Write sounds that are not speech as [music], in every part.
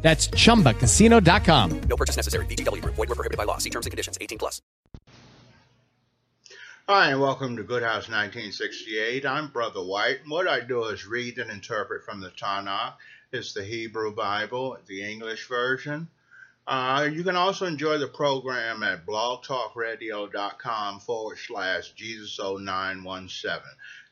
That's chumbacasino.com. No purchase necessary. VGW Group. Void were prohibited by law. See terms and conditions. 18 plus. Hi, and welcome to Good House 1968. I'm Brother White. And what I do is read and interpret from the Tanakh. It's the Hebrew Bible, the English version. Uh, you can also enjoy the program at blogtalkradio.com forward slash Jesus0917.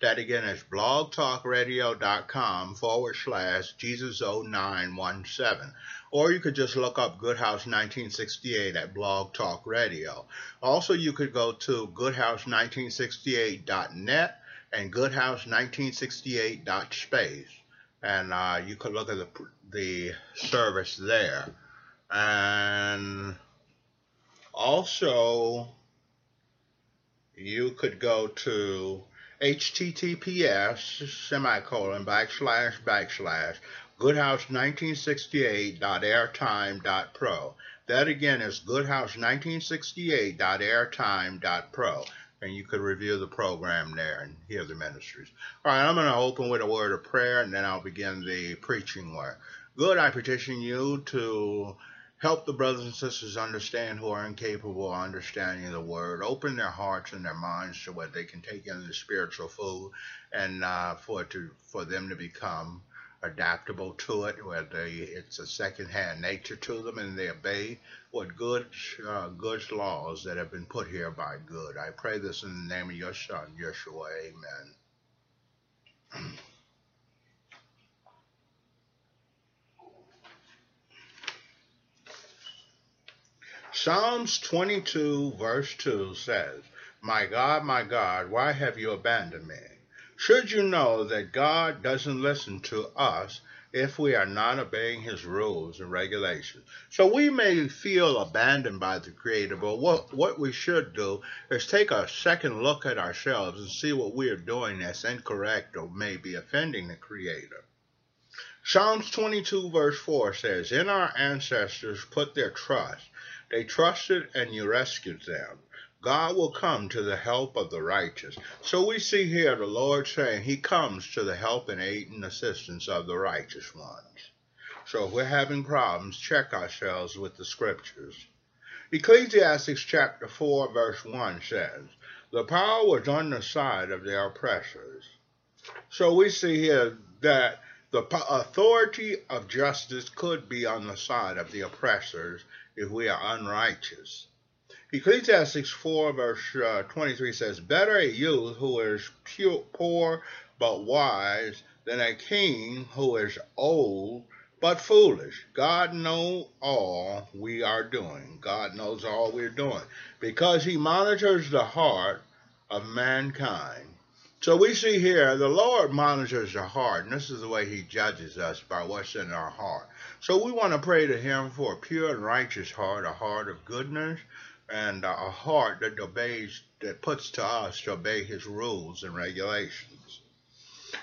That again is blogtalkradio.com forward slash Jesus0917. Or you could just look up Good House 1968 at Blog Talk Radio. Also, you could go to goodhouse1968.net and goodhouse1968.space. And uh, you could look at the, the service there. And also, you could go to https semicolon backslash backslash goodhouse1968.airtime.pro. That again is goodhouse1968.airtime.pro. And you could review the program there and hear the ministries. All right, I'm going to open with a word of prayer and then I'll begin the preaching work. Good, I petition you to Help the brothers and sisters understand who are incapable of understanding the word. Open their hearts and their minds to what they can take in the spiritual food, and uh, for to for them to become adaptable to it, where they it's a second-hand nature to them, and they obey what good uh, God's laws that have been put here by good. I pray this in the name of your Son, Yeshua. Amen. [clears throat] Psalms 22, verse 2 says, My God, my God, why have you abandoned me? Should you know that God doesn't listen to us if we are not obeying his rules and regulations. So we may feel abandoned by the Creator, but what, what we should do is take a second look at ourselves and see what we are doing that's incorrect or may be offending the Creator. Psalms 22, verse 4 says, In our ancestors put their trust they trusted and you rescued them. God will come to the help of the righteous. So we see here the Lord saying he comes to the help and aid and assistance of the righteous ones. So if we're having problems, check ourselves with the scriptures. Ecclesiastes chapter 4 verse 1 says, The power was on the side of the oppressors. So we see here that the authority of justice could be on the side of the oppressors if we are unrighteous. Ecclesiastes 4 verse uh, 23 says, Better a youth who is pure, poor but wise than a king who is old but foolish. God knows all we are doing. God knows all we're doing because he monitors the heart of mankind. So we see here the Lord monitors the heart, and this is the way he judges us by what's in our heart. So we want to pray to him for a pure and righteous heart, a heart of goodness, and a heart that obeys, that puts to us to obey his rules and regulations.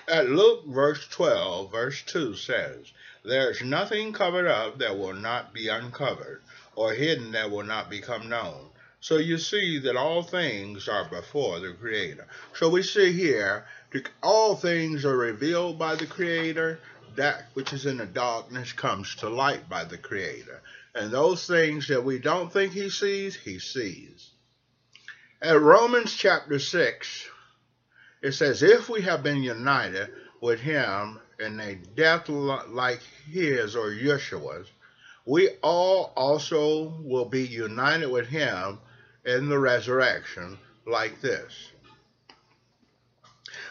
At Luke verse 12, verse 2 says, There is nothing covered up that will not be uncovered, or hidden that will not become known. So you see that all things are before the Creator. So we see here, that all things are revealed by the Creator. That which is in the darkness comes to light by the Creator. And those things that we don't think He sees, He sees. At Romans chapter 6, it says, If we have been united with Him in a death like His or Yeshua's, we all also will be united with Him in the resurrection like this.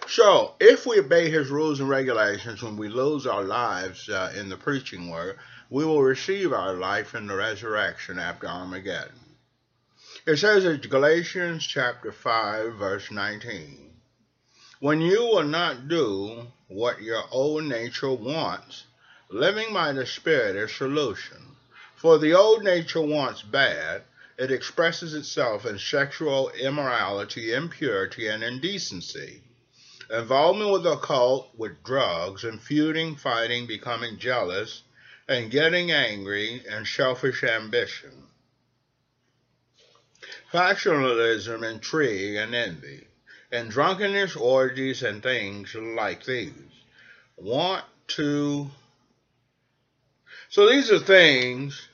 So, if we obey his rules and regulations when we lose our lives uh, in the preaching work, we will receive our life in the resurrection after Armageddon. It says in Galatians chapter 5, verse 19, When you will not do what your old nature wants, living by the Spirit is solution. For the old nature wants bad, It expresses itself in sexual immorality, impurity, and indecency. Involvement with the occult, with drugs, and feuding, fighting, becoming jealous, and getting angry, and selfish ambition. Factionalism, intrigue, and envy, and drunkenness, orgies, and things like these. Want to. So these are things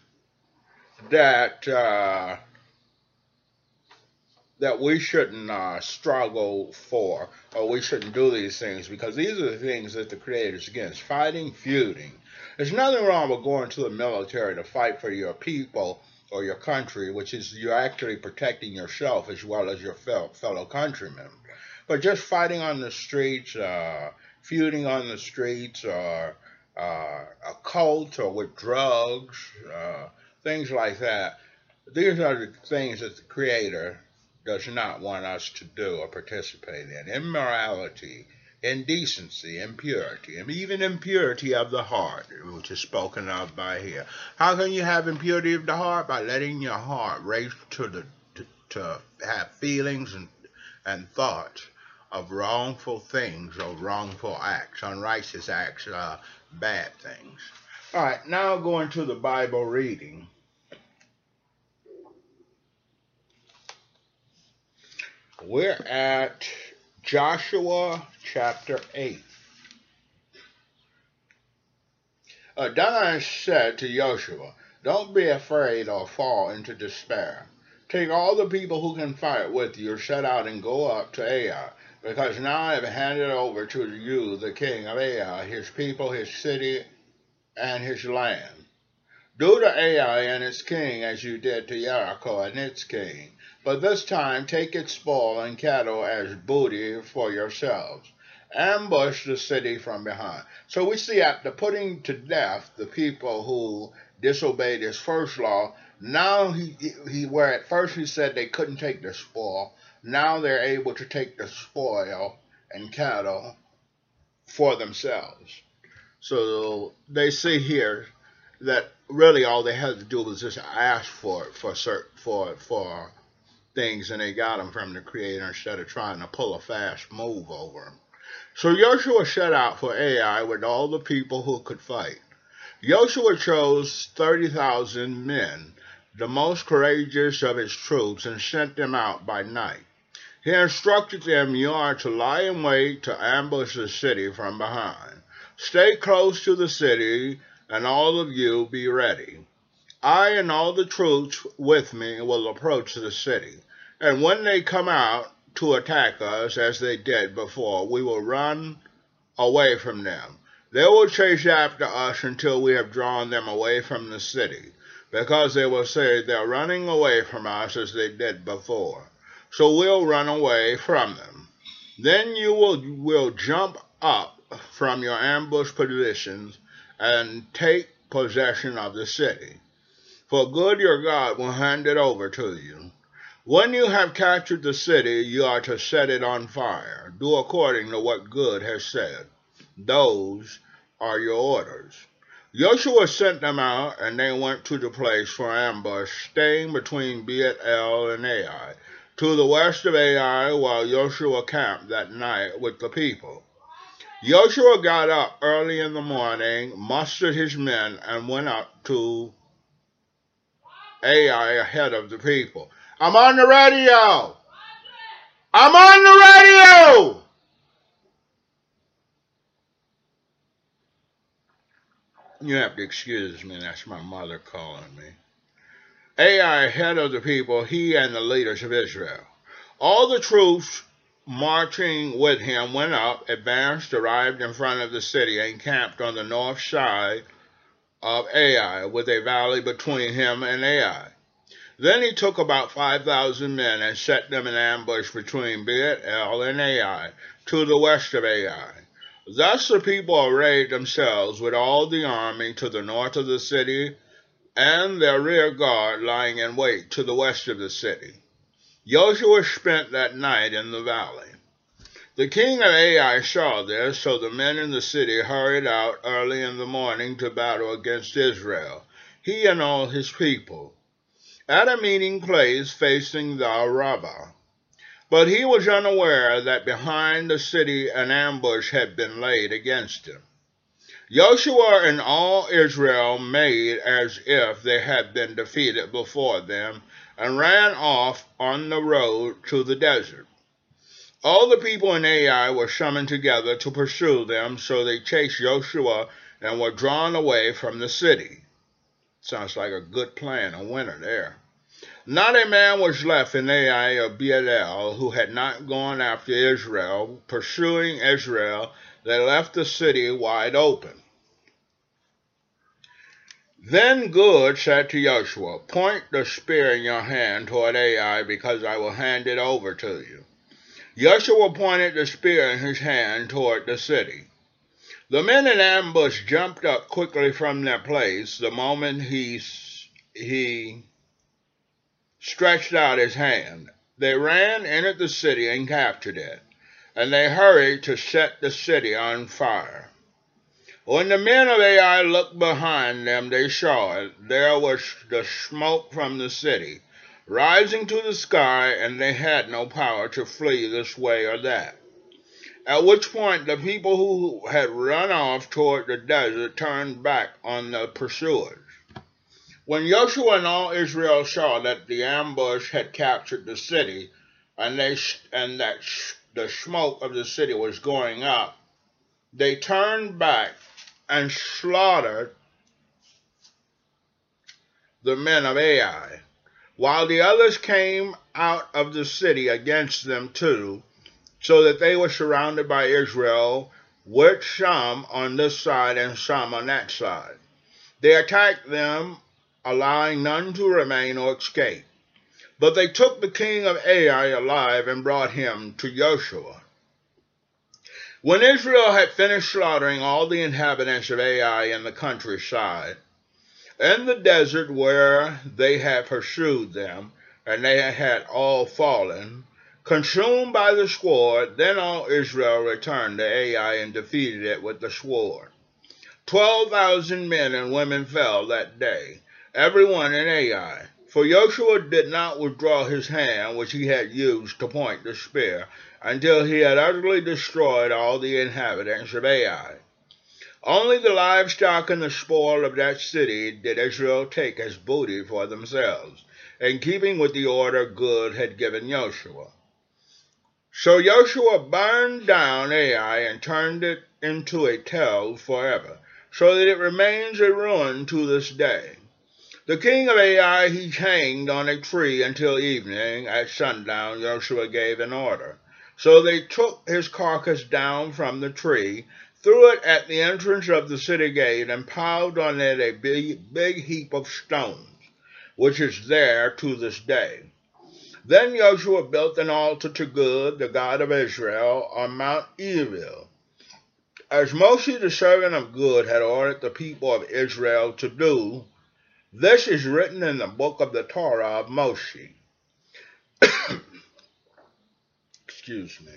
that uh, that we shouldn't uh, struggle for, or we shouldn't do these things because these are the things that the Creator is against: fighting, feuding. There's nothing wrong with going to the military to fight for your people or your country, which is you're actually protecting yourself as well as your fellow countrymen. But just fighting on the streets, uh, feuding on the streets, or uh, a cult, or with drugs, uh, things like that. These are the things that the Creator does not want us to do or participate in. Immorality, indecency, impurity, and even impurity of the heart, which is spoken of by here. How can you have impurity of the heart? By letting your heart race to the to, to have feelings and and thoughts of wrongful things or wrongful acts, unrighteous acts, uh, bad things. All right, now going to the Bible reading. We're at Joshua chapter 8. Adonai said to Joshua, Don't be afraid or fall into despair. Take all the people who can fight with you, set out and go up to Ai, because now I have handed over to you the king of Ai, his people, his city, and his land. Do to Ai and its king as you did to Jericho and its king but this time take its spoil and cattle as booty for yourselves. Ambush the city from behind. So we see after putting to death the people who disobeyed his first law, now he, he where at first he said they couldn't take the spoil, now they're able to take the spoil and cattle for themselves. So they see here that really all they had to do was just ask for for for for things and they got them from the Creator instead of trying to pull a fast move over them. So Joshua set out for Ai with all the people who could fight. Joshua chose 30,000 men, the most courageous of his troops, and sent them out by night. He instructed them, You are to lie in wait to ambush the city from behind. Stay close to the city, and all of you be ready. I and all the troops with me will approach the city. And when they come out to attack us as they did before, we will run away from them. They will chase after us until we have drawn them away from the city, because they will say they're running away from us as they did before. So we'll run away from them. Then you will, will jump up from your ambush positions and take possession of the city. For good your God will hand it over to you. When you have captured the city, you are to set it on fire. Do according to what good has said. Those are your orders. Joshua sent them out, and they went to the place for ambush, staying between Beit El and Ai, to the west of Ai, while Joshua camped that night with the people. Joshua got up early in the morning, mustered his men, and went up to Ai ahead of the people. I'm on the radio. I'm on the radio. You have to excuse me, that's my mother calling me. Ai, head of the people, he and the leaders of Israel. All the troops marching with him went up, advanced, arrived in front of the city, and camped on the north side of Ai, with a valley between him and Ai. Then he took about 5,000 men and set them in ambush between Beit El and Ai, to the west of Ai. Thus the people arrayed themselves with all the army to the north of the city, and their rear guard lying in wait to the west of the city. Joshua spent that night in the valley. The king of Ai saw this, so the men in the city hurried out early in the morning to battle against Israel, he and all his people. at a meeting place facing the Arabah. But he was unaware that behind the city an ambush had been laid against him. Joshua and all Israel made as if they had been defeated before them and ran off on the road to the desert. All the people in Ai were summoned together to pursue them, so they chased Joshua and were drawn away from the city. Sounds like a good plan, a winner there. Not a man was left in Ai or Bethel who had not gone after Israel, pursuing Israel. They left the city wide open. Then Good said to Joshua, Point the spear in your hand toward Ai, because I will hand it over to you. Joshua pointed the spear in his hand toward the city. The men in ambush jumped up quickly from their place the moment he, he stretched out his hand. They ran, entered the city, and captured it, and they hurried to set the city on fire. When the men of Ai looked behind them, they saw it. There was the smoke from the city, rising to the sky, and they had no power to flee this way or that. At which point the people who had run off toward the desert turned back on the pursuers. When Joshua and all Israel saw that the ambush had captured the city, and they and that the smoke of the city was going up, they turned back and slaughtered the men of Ai, while the others came out of the city against them too, so that they were surrounded by Israel, with some on this side and some on that side. They attacked them allowing none to remain or escape. But they took the king of Ai alive and brought him to Joshua. When Israel had finished slaughtering all the inhabitants of Ai in the countryside, in the desert where they had pursued them, and they had all fallen, consumed by the sword, then all Israel returned to Ai and defeated it with the sword. Twelve thousand men and women fell that day, everyone in Ai. For Joshua did not withdraw his hand which he had used to point the spear, until he had utterly destroyed all the inhabitants of Ai. Only the livestock and the spoil of that city did Israel take as booty for themselves, in keeping with the order Gud had given Joshua. So Joshua burned down Ai and turned it into a tell forever, so that it remains a ruin to this day. The king of Ai he hanged on a tree until evening. At sundown, Joshua gave an order. So they took his carcass down from the tree, threw it at the entrance of the city gate, and piled on it a big, big heap of stones, which is there to this day. Then Joshua built an altar to Gud, the God of Israel, on Mount Ebal, as Moshe the servant of Gud had ordered the people of Israel to do, this is written in the book of the Torah of Moshe. [coughs] Excuse me.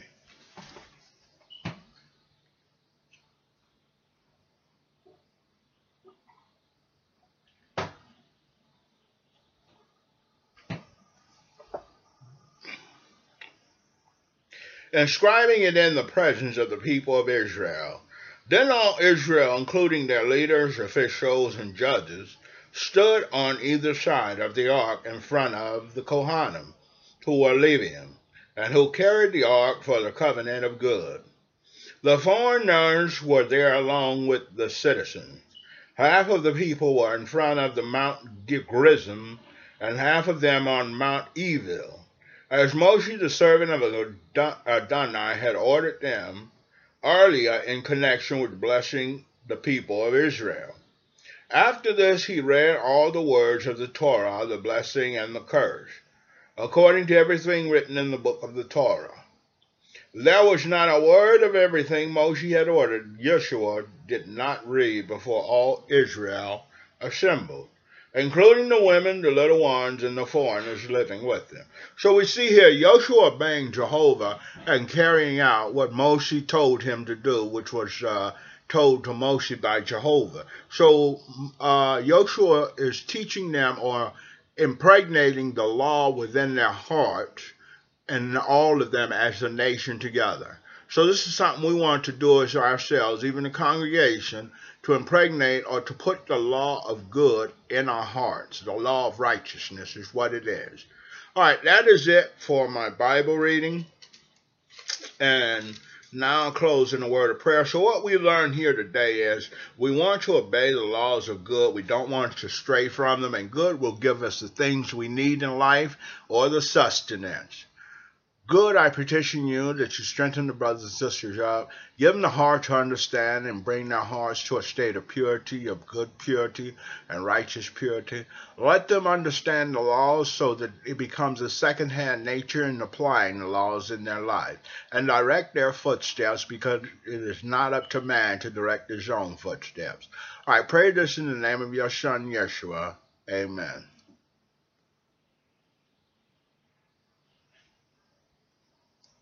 inscribing it in the presence of the people of Israel. Then all Israel, including their leaders, officials, and judges, stood on either side of the ark in front of the Kohanim, who were Levium, and who carried the ark for the covenant of good. The foreigners were there along with the citizens. Half of the people were in front of the Mount Gerizim, and half of them on Mount Ebal. as Moshe the servant of Adonai had ordered them earlier in connection with blessing the people of Israel. After this, he read all the words of the Torah, the blessing and the curse, according to everything written in the book of the Torah. There was not a word of everything Moshe had ordered Yeshua did not read before all Israel assembled, including the women, the little ones, and the foreigners living with them. So we see here Joshua obeying Jehovah and carrying out what Moshe told him to do, which was uh, told to Moshe by Jehovah. So uh, Joshua is teaching them or impregnating the law within their hearts and all of them as a nation together. So this is something we want to do as ourselves, even the congregation, to impregnate or to put the law of good in our hearts. The law of righteousness is what it is. All right, that is it for my Bible reading. And now I'll close in a word of prayer. So what we learned here today is we want to obey the laws of good. We don't want to stray from them, and good will give us the things we need in life or the sustenance. Good, I petition you that you strengthen the brothers and sisters up, give them the heart to understand and bring their hearts to a state of purity, of good purity and righteous purity. Let them understand the laws so that it becomes a second-hand nature in applying the laws in their life, and direct their footsteps because it is not up to man to direct his own footsteps. I pray this in the name of your son, Yeshua. Amen.